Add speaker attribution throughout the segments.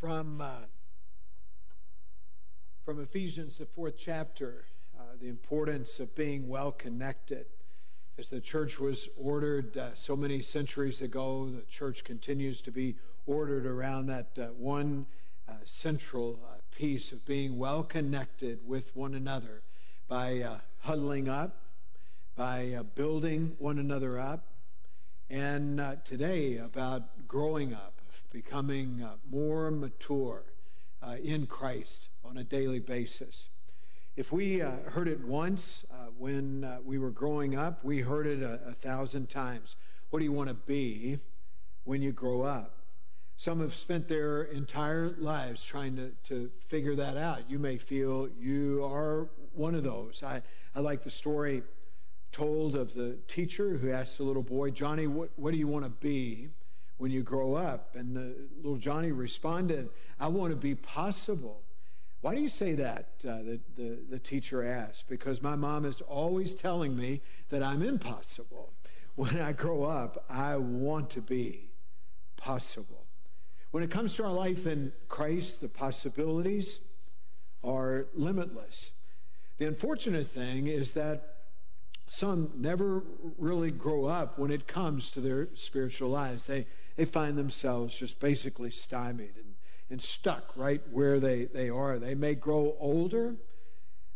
Speaker 1: from uh, from Ephesians, the fourth chapter, uh, the importance of being well connected. As the church was ordered uh, so many centuries ago, the church continues to be ordered around that uh, one uh, central uh, piece of being well connected with one another by huddling up, by building one another up, and today about growing up, becoming more mature uh, in Christ on a daily basis. If we uh, heard it once uh, when uh, we were growing up, we heard it a, a thousand times. What do you want to be when you grow up? Some have spent their entire lives trying to, to figure that out. You may feel you are one of those. I, I like the story told of the teacher who asked the little boy, Johnny, what, what do you want to be? When you grow up? And the little Johnny responded, I want to be possible. Why do you say that? Uh, the, the, the teacher asked. Because my mom is always telling me that I'm impossible. When I grow up, I want to be possible. When it comes to our life in Christ, the possibilities are limitless. The unfortunate thing is that some never really grow up when it comes to their spiritual lives. They, they find themselves just basically stymied and, and stuck right where they, they are. They may grow older,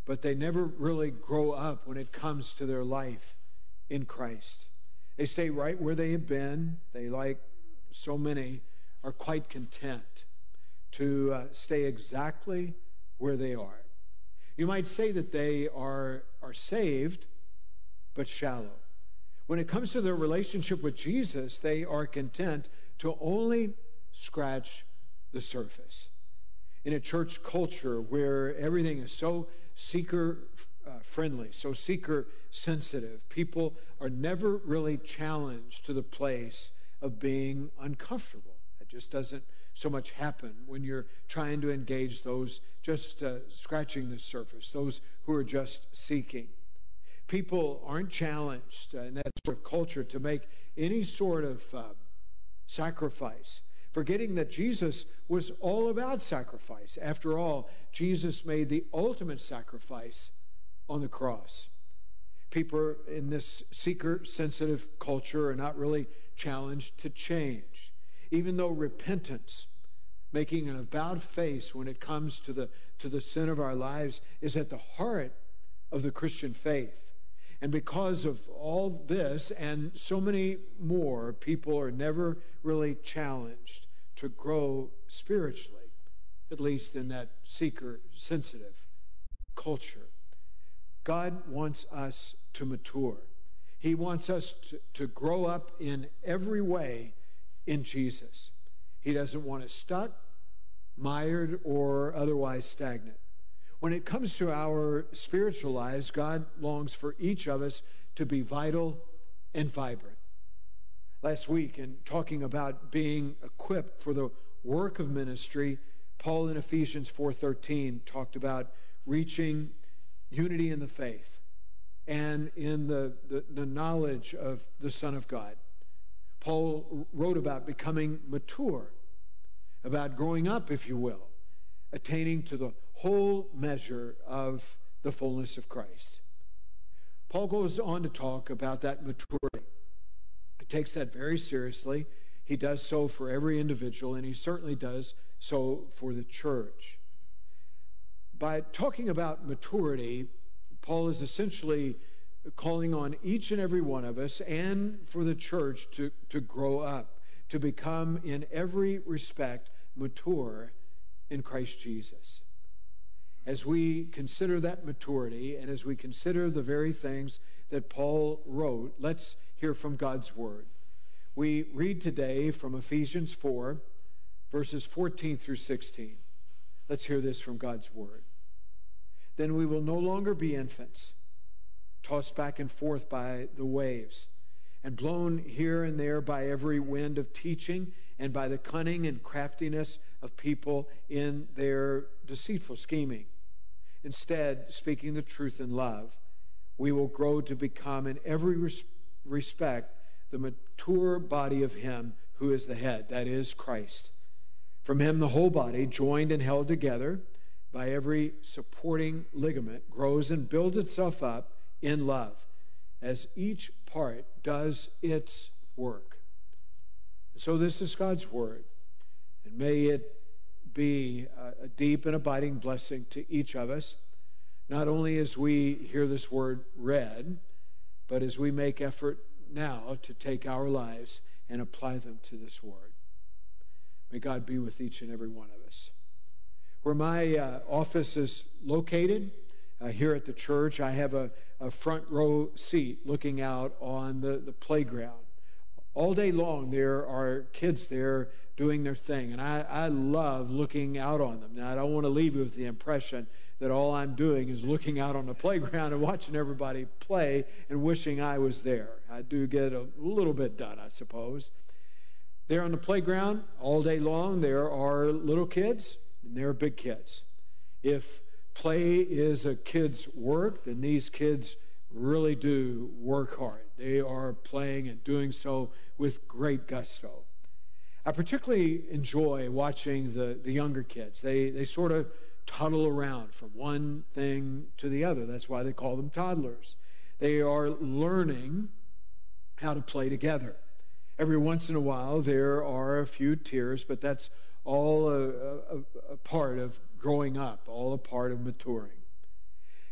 Speaker 1: but they never really grow up when it comes to their life in Christ. They stay right where they have been. They, like so many, are quite content to uh, stay exactly where they are. You might say that they are, are saved, but shallow. When it comes to their relationship with Jesus, they are content to only scratch the surface. In a church culture where everything is so seeker uh, friendly, so seeker sensitive, people are never really challenged to the place of being uncomfortable. It just doesn't so much happen when you're trying to engage those just uh, scratching the surface, those who are just seeking people aren't challenged in that sort of culture to make any sort of uh, sacrifice, forgetting that Jesus was all about sacrifice. After all, Jesus made the ultimate sacrifice on the cross. People in this seeker sensitive culture are not really challenged to change, even though repentance, making an about face when it comes to the, to the sin of our lives, is at the heart of the Christian faith. And because of all this and so many more, people are never really challenged to grow spiritually, at least in that seeker sensitive culture. God wants us to mature. He wants us to, to grow up in every way in Jesus. He doesn't want us stuck, mired, or otherwise stagnant. When it comes to our spiritual lives, God longs for each of us to be vital and vibrant. Last week, in talking about being equipped for the work of ministry, Paul in Ephesians 4:13 talked about reaching unity in the faith and in the, the, the knowledge of the Son of God. Paul wrote about becoming mature, about growing up, if you will, attaining to the whole measure of the fullness of Christ. Paul goes on to talk about that maturity. He takes that very seriously. He does so for every individual, and he certainly does so for the church. By talking about maturity, Paul is essentially calling on each and every one of us and for the church to, to grow up, to become in every respect mature in Christ Jesus as we consider that maturity and as we consider the very things that Paul wrote, let's hear from God's word. We read today from Ephesians 4, verses 14 through 16. Let's hear this from God's word. Then we will no longer be infants, tossed back and forth by the waves, and blown here and there by every wind of teaching and by the cunning and craftiness of people in their deceitful scheming. Instead, speaking the truth in love, we will grow to become, in every res- respect, the mature body of Him who is the head, that is Christ. From him, the whole body, joined and held together by every supporting ligament, grows and builds itself up in love as each part does its work. So, this is God's word. And may it be a deep and abiding blessing to each of us, not only as we hear this word read, but as we make effort now to take our lives and apply them to this word. May God be with each and every one of us. Where my uh, office is located, uh, here at the church, I have a, a front row seat looking out on the, the playground. All day long, there are kids there doing their thing, and I, I love looking out on them. Now, I don't want to leave you with the impression that all I'm doing is looking out on the playground and watching everybody play and wishing I was there. I do get a little bit done, I suppose. There on the playground all day long, there are little kids and there are big kids. If play is a kid's work, then these kids really do work hard. They are playing and doing so with great gusto. I particularly enjoy watching the, the younger kids. They, they sort of toddle around from one thing to the other. That's why they call them toddlers. They are learning how to play together. Every once in a while, there are a few tears, but that's all a, a, a part of growing up, all a part of maturing.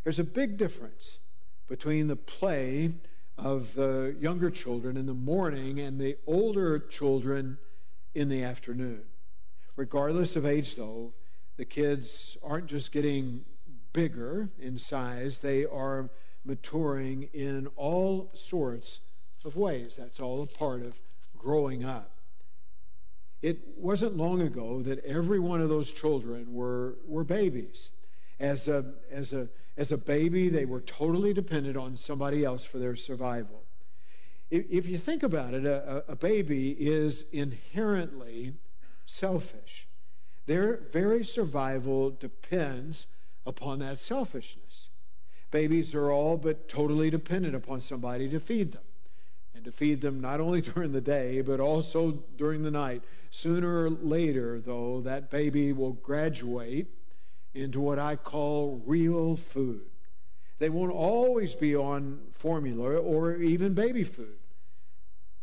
Speaker 1: There's a big difference between the play of the younger children in the morning and the older children in the afternoon. Regardless of age, though, the kids aren't just getting bigger in size, they are maturing in all sorts of ways. That's all a part of growing up. It wasn't long ago that every one of those children were, were babies. As a, as, a, as a baby, they were totally dependent on somebody else for their survival. If, you think about it, a, a baby is inherently selfish. Their very survival depends upon that selfishness. Babies are all but totally dependent upon somebody to feed them and to feed them not only during the day, but also during the night. Sooner or later, though, that baby will graduate into what I call real food. They won't always be on formula or even baby food.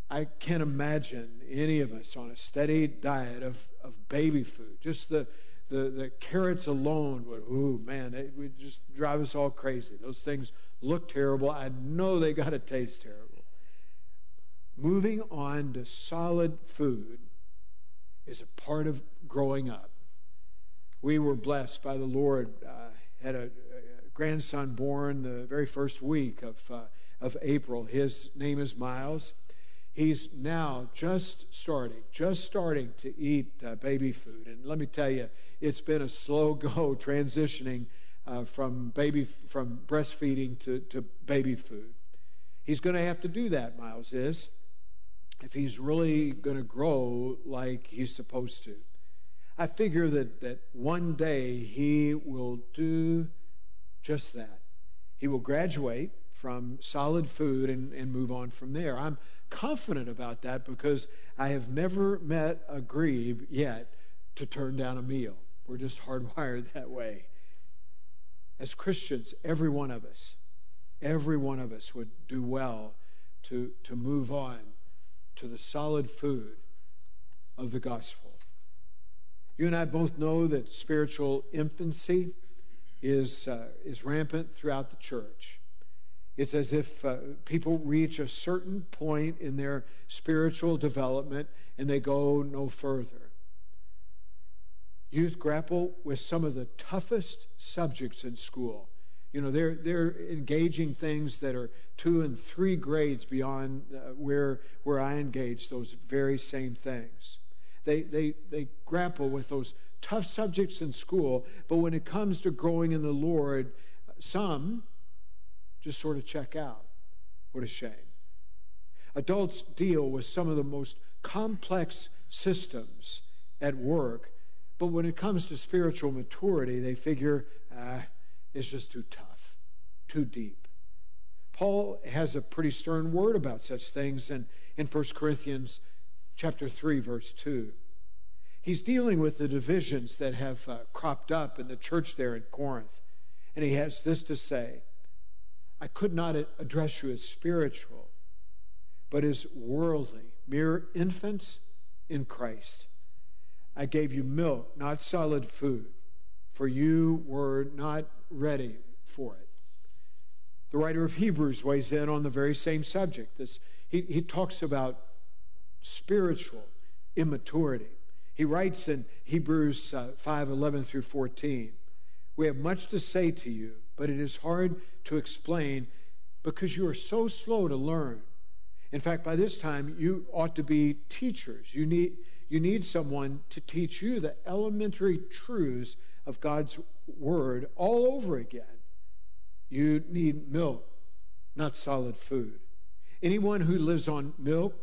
Speaker 1: I can't imagine any of us on a steady diet of, of baby food. Just the, the, the carrots alone would, ooh, man, it would just drive us all crazy. Those things look terrible. I know they got to taste terrible. Moving on to solid food is a part of growing up. We were blessed by the Lord, uh, had a, a, grandson born the very first week of, uh, of April. His name is Miles. He's now just starting, just starting to eat uh, baby food. And let me tell you, it's been a slow go transitioning uh, from baby from breastfeeding to, to baby food. He's going to have to do that, Miles is if he's really going to grow like he's supposed to. I figure that, that one day he will do just that. He will graduate from solid food and, and move on from there. I'm confident about that because I have never met a grebe yet to turn down a meal. We're just hardwired that way. As Christians, every one of us, every one of us would do well to, to move on to the solid food of the gospel. You and I both know that spiritual infancy is, uh, is rampant throughout the church. It's as if uh, people reach a certain point in their spiritual development and they go no further. Youth grapple with some of the toughest subjects in school you know, they're, they're engaging things that are two and three grades beyond uh, where, where I engage those very same things. They, they, they grapple with those tough subjects in school, but when it comes to growing in the Lord, some just sort of check out. What a shame. Adults deal with some of the most complex systems at work, but when it comes to spiritual maturity, they figure, ah, is just too tough, too deep. Paul has a pretty stern word about such things in, in 1 Corinthians chapter 3, verse 2. he's dealing with the divisions that have uh, cropped up in the church there in Corinth. And he has this to say I could not address you as spiritual, but as worldly, mere infants in Christ. I gave you milk, not solid food, for you were not ready for it. The writer of Hebrews weighs in on the very same subject. This, he, he talks about spiritual immaturity. He writes in Hebrews uh, 5 11 through 14 We have much to say to you, but it is hard to explain because you are so slow to learn. In fact, by this time, you ought to be teachers. You need, you need someone to teach you the elementary truths of God's word all over again. You need milk, not solid food. Anyone who lives on milk,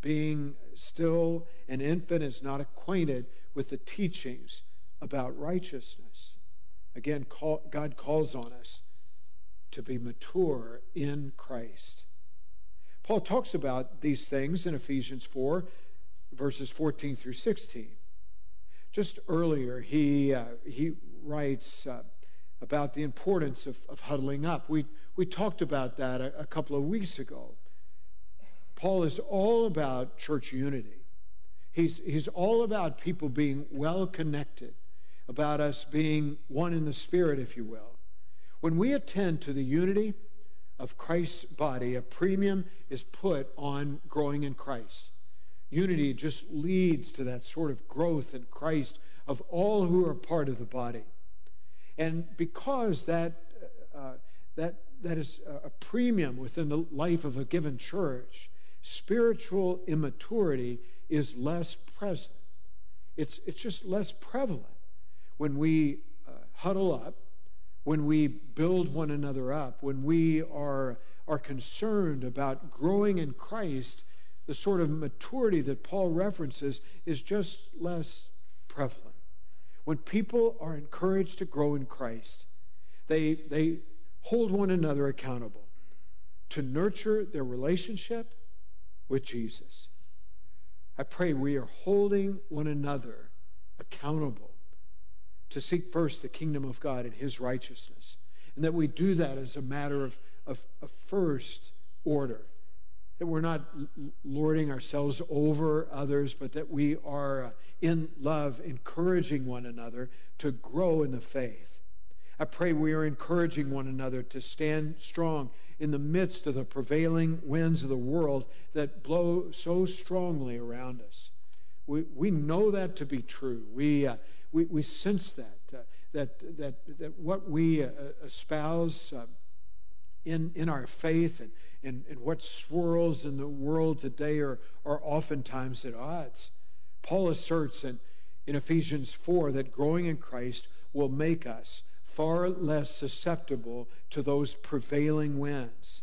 Speaker 1: being still an infant, is not acquainted with the teachings about righteousness. Again, call, God calls on us to be mature in Christ. Paul talks about these things in Ephesians 4, verses 14 through 16. Just earlier, he, uh, he writes uh, about the importance of, of huddling up. We, we talked about that a, a couple of weeks ago. Paul is all about church unity. He's, he's all about people being well connected, about us being one in the spirit, if you will. When we attend to the unity of Christ's body, a premium is put on growing in Christ. Unity just leads to that sort of growth in Christ of all who are part of the body. And because that, uh, that, that is a premium within the life of a given church, spiritual immaturity is less present. It's, it's just less prevalent when we uh, huddle up, when we build one another up, when we are, are concerned about growing in Christ, the sort of maturity that Paul references is just less prevalent. When people are encouraged to grow in Christ, they, they hold one another accountable to nurture their relationship with Jesus. I pray we are holding one another accountable to seek first the kingdom of God and his righteousness, and that we do that as a matter of, of, of first order that we're not lording ourselves over others, but that we are uh, in love, encouraging one another to grow in the faith. I pray we are encouraging one another to stand strong in the midst of the prevailing winds of the world that blow so strongly around us. We, we know that to be true. We, uh, we, we sense that, uh, that, that, that what we uh, espouse uh, in, in our faith and and, and what swirls in the world today are, are oftentimes at odds. Paul asserts in, in Ephesians 4 that growing in Christ will make us far less susceptible to those prevailing winds.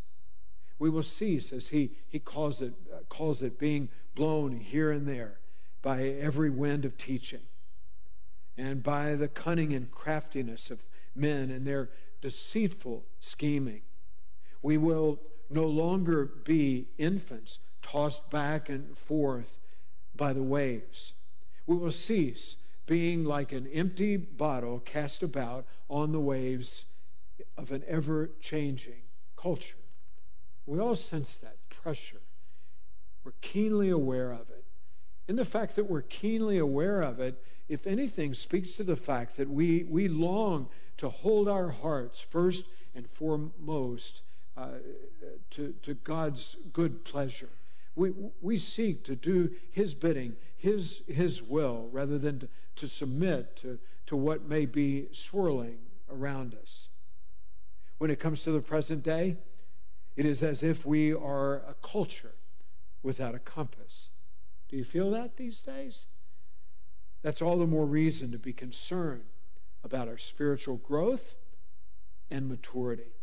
Speaker 1: We will cease, as he, he calls, it, uh, calls it, being blown here and there by every wind of teaching and by the cunning and craftiness of men and their deceitful scheming. We will no longer be infants tossed back and forth by the waves. We will cease being like an empty bottle cast about on the waves of an ever changing culture. We all sense that pressure. We're keenly aware of it. And the fact that we're keenly aware of it, if anything, speaks to the fact that we, we long to hold our hearts first and foremost uh, to, to God's good pleasure. We, we seek to do His bidding, His, His will, rather than to, to submit to, to what may be swirling around us. When it comes to the present day, it is as if we are a culture without a compass. Do you feel that these days? That's all the more reason to be concerned about our spiritual growth and maturity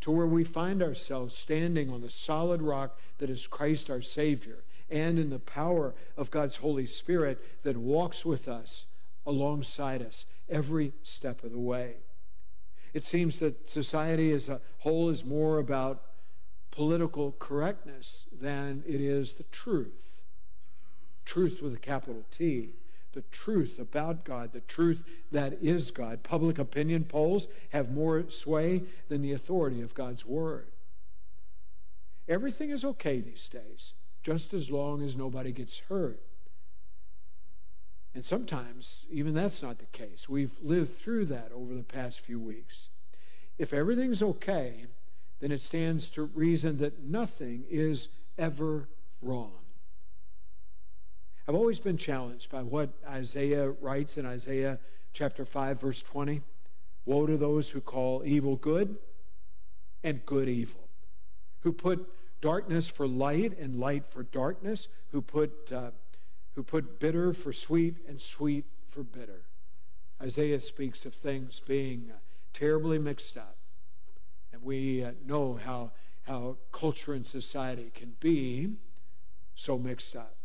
Speaker 1: to where we find ourselves standing on the solid rock that is Christ our Savior and in the power of God's Holy Spirit that walks with us alongside us every step of the way. It seems that society as a whole is more about political correctness than it is the truth. Truth with a capital T. the truth about God, the truth that is God. Public opinion polls have more sway than the authority of God's Word. Everything is okay these days, just as long as nobody gets hurt. And sometimes, even that's not the case. We've lived through that over the past few weeks. If everything's okay, then it stands to reason that nothing is ever wrong. I've always been challenged by what Isaiah writes in Isaiah chapter 5, verse 20. Woe to those who call evil good and good evil, who put darkness for light and light for darkness, who put, uh, who put bitter for sweet and sweet for bitter. Isaiah speaks of things being uh, terribly mixed up. And we uh, know how, how culture and society can be so mixed up.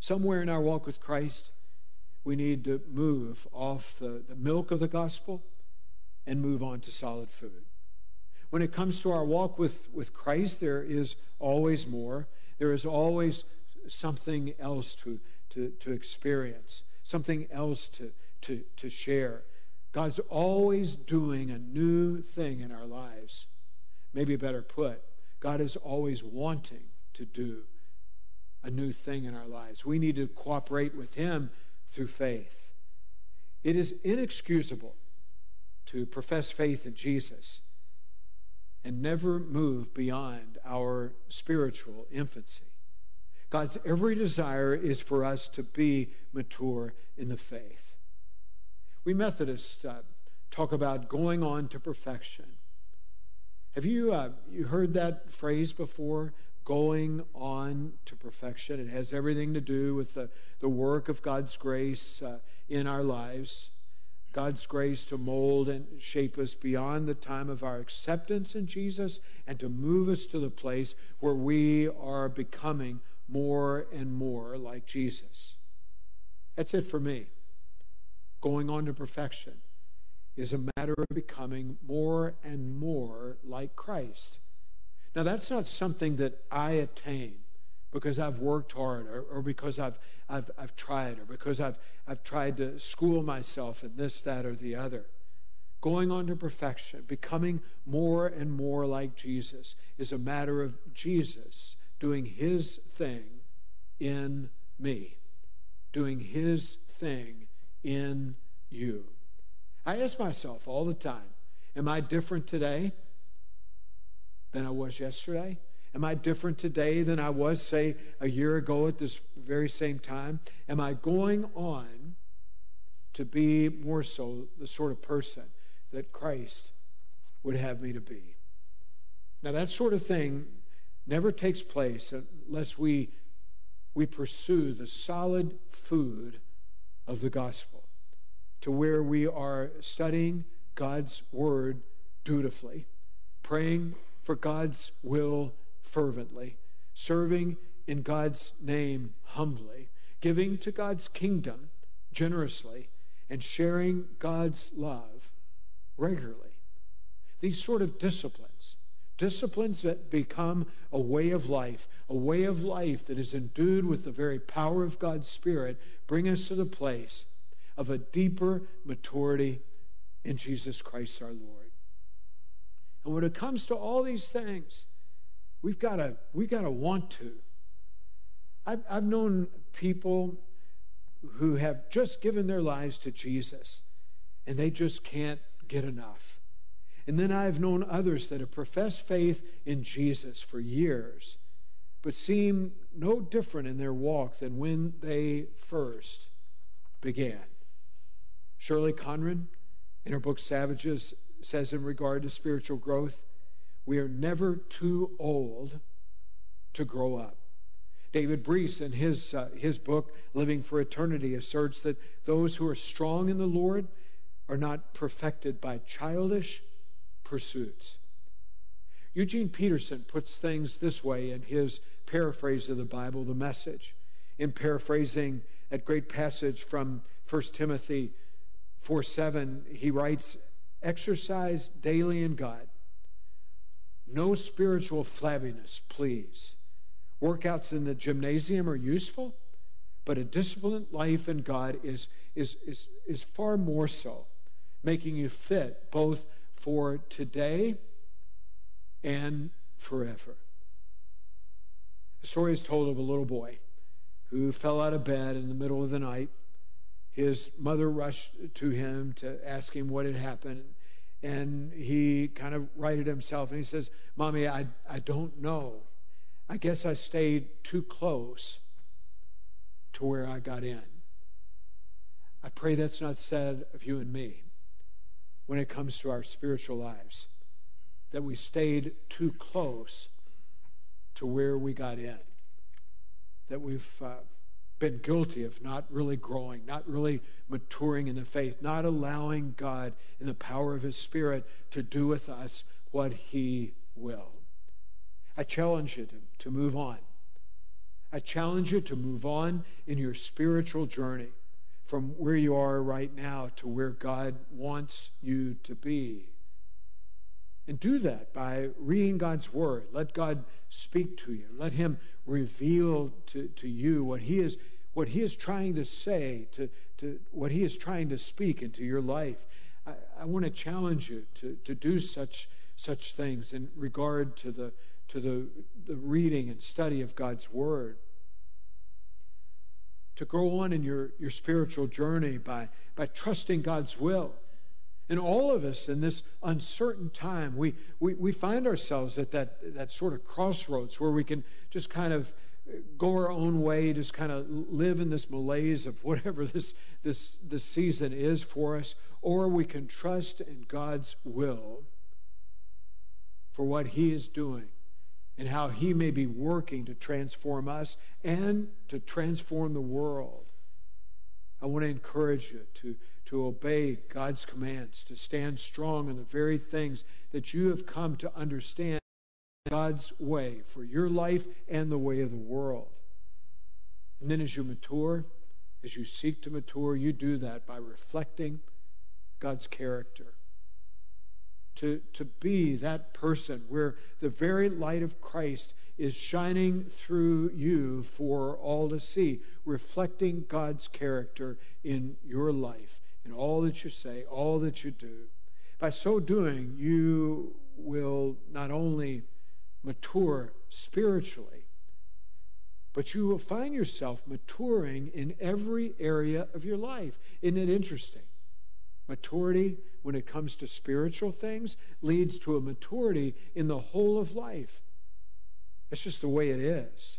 Speaker 1: Somewhere in our walk with Christ, we need to move off the, the milk of the gospel and move on to solid food. When it comes to our walk with, with Christ, there is always more. There is always something else to, to, to experience, something else to, to, to share. God's always doing a new thing in our lives. Maybe better put, God is always wanting to do a new thing in our lives. We need to cooperate with Him through faith. It is inexcusable to profess faith in Jesus and never move beyond our spiritual infancy. God's every desire is for us to be mature in the faith. We Methodists uh, talk about going on to perfection. Have you, uh, you heard that phrase before? Going on to perfection. It has everything to do with the, the work of God's grace uh, in our lives. God's grace to mold and shape us beyond the time of our acceptance in Jesus and to move us to the place where we are becoming more and more like Jesus. That's it for me. Going on to perfection is a matter of becoming more and more like Christ. Now, that's not something that I attain because I've worked hard or, or because I've, I've, I've tried or because I've, I've tried to school myself in this, that, or the other. Going on to perfection, becoming more and more like Jesus, is a matter of Jesus doing his thing in me, doing his thing in you. I ask myself all the time Am I different today than I was yesterday? Am I different today than I was, say, a year ago at this very same time? Am I going on to be more so the sort of person that Christ would have me to be? Now, that sort of thing never takes place unless we, we pursue the solid food of the gospel to where we are studying God's word dutifully, praying for God's will fervently, serving in God's name humbly, giving to God's kingdom generously, and sharing God's love regularly. These sort of disciplines, disciplines that become a way of life, a way of life that is endued with the very power of God's Spirit, bring us to the place of a deeper maturity in Jesus Christ our Lord. And when it comes to all these things, We've got to we got to want to. I've, I've known people who have just given their lives to Jesus and they just can't get enough. And then I've known others that have professed faith in Jesus for years, but seem no different in their walk than when they first began. Shirley Conran, in her book Savages, says in regard to spiritual growth, we are never too old to grow up. David Breese, in his, uh, his book, Living for Eternity, asserts that those who are strong in the Lord are not perfected by childish pursuits. Eugene Peterson puts things this way in his paraphrase of the Bible, the message. In paraphrasing that great passage from 1 Timothy 4 7, he writes, Exercise daily in God no spiritual flabbiness, please. Workouts in the gymnasium are useful, But a disciplined life in God is, is, is, is far more so, making you fit both for today and forever. A story is told of a little boy who fell out of bed in the middle of the night. His mother rushed to him to ask him what had happened. And he kind of righted himself and he says, Mommy, I, I don't know. I guess I stayed too close to where I got in. I pray that's not said of you and me when it comes to our spiritual lives, that we stayed too close to where we got in, that we've uh, been guilty of not really growing, not really maturing in the faith, not allowing God in the power of His Spirit to do with us what He will. I challenge you to, to move on. I challenge you to move on in your spiritual journey from where you are right now to where God wants you to be. And do that by reading God's Word. Let God speak to you. Let Him reveal to, to you what He is what He is trying to say, to, to what He is trying to speak into your life. I, I want to challenge you to, to do such such things in regard to the to the, the reading and study of God's Word. To grow on in your, your spiritual journey by, by trusting God's will. And all of us in this uncertain time, we, we, we find ourselves at that, that sort of crossroads where we can just kind of go our own way, just kind of live in this malaise of whatever this, this, this season is for us, or we can trust in God's will for what He is doing and how He may be working to transform us and to transform the world. I want to encourage you to, to obey God's commands, to stand strong in the very things that you have come to understand God's way for your life and the way of the world. And then as you mature, as you seek to mature, you do that by reflecting God's character to, to be that person where the very light of Christ is shining through you for all to see, reflecting God's character in your life, in all that you say, all that you do. By so doing, you will not only mature spiritually, but you will find yourself maturing in every area of your life. Isn't it interesting? Maturity when it comes to spiritual things leads to a maturity in the whole of life. It's just the way it is.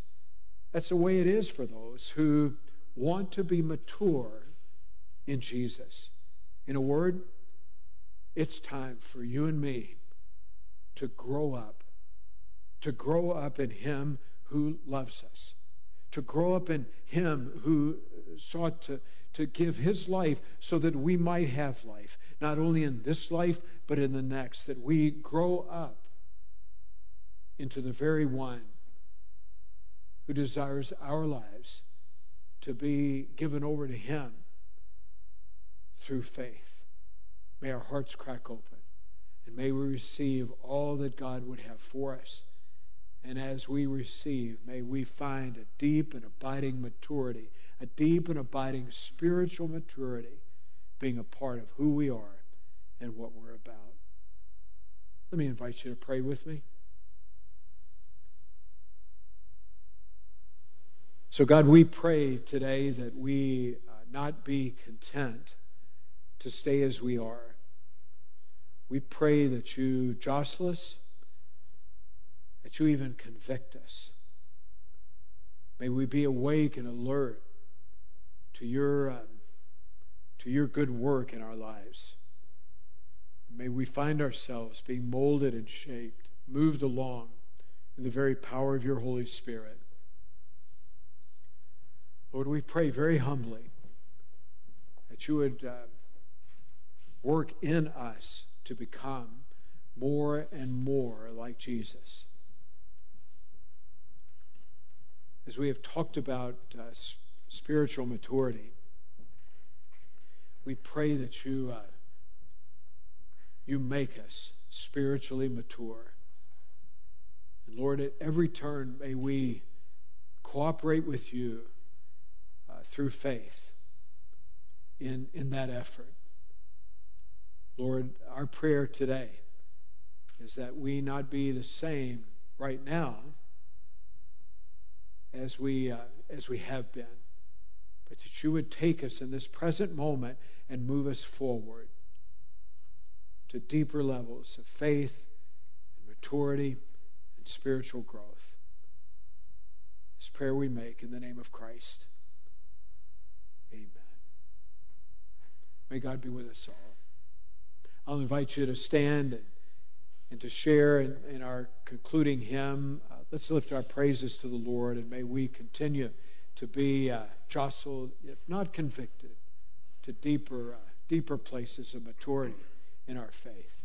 Speaker 1: That's the way it is for those who want to be mature in Jesus. In a word, it's time for you and me to grow up, to grow up in Him who loves us, to grow up in Him who sought to to give his life so that we might have life, not only in this life, but in the next, that we grow up into the very one who desires our lives to be given over to him through faith. May our hearts crack open and may we receive all that God would have for us. And as we receive, may we find a deep and abiding maturity a deep and abiding spiritual maturity being a part of who we are and what we're about. Let me invite you to pray with me. So, God, we pray today that we uh, not be content to stay as we are. We pray that you jostle us, that you even convict us. May we be awake and alert to your, um, to your good work in our lives. May we find ourselves being molded and shaped, moved along in the very power of your Holy Spirit. Lord, we pray very humbly that you would uh, work in us to become more and more like Jesus. As we have talked about uh, spiritual maturity. We pray that you, uh, you make us spiritually mature. And Lord, at every turn, may we cooperate with you uh, through faith in, in that effort. Lord, our prayer today is that we not be the same right now as we, uh, as we have been, but that you would take us in this present moment and move us forward to deeper levels of faith and maturity and spiritual growth. This prayer we make in the name of Christ. Amen. May God be with us all. I'll invite you to stand and, and to share in, in our concluding hymn. Uh, let's lift our praises to the Lord, and may we continue to be uh, jostled, if not convicted, to deeper, uh, deeper places of maturity in our faith.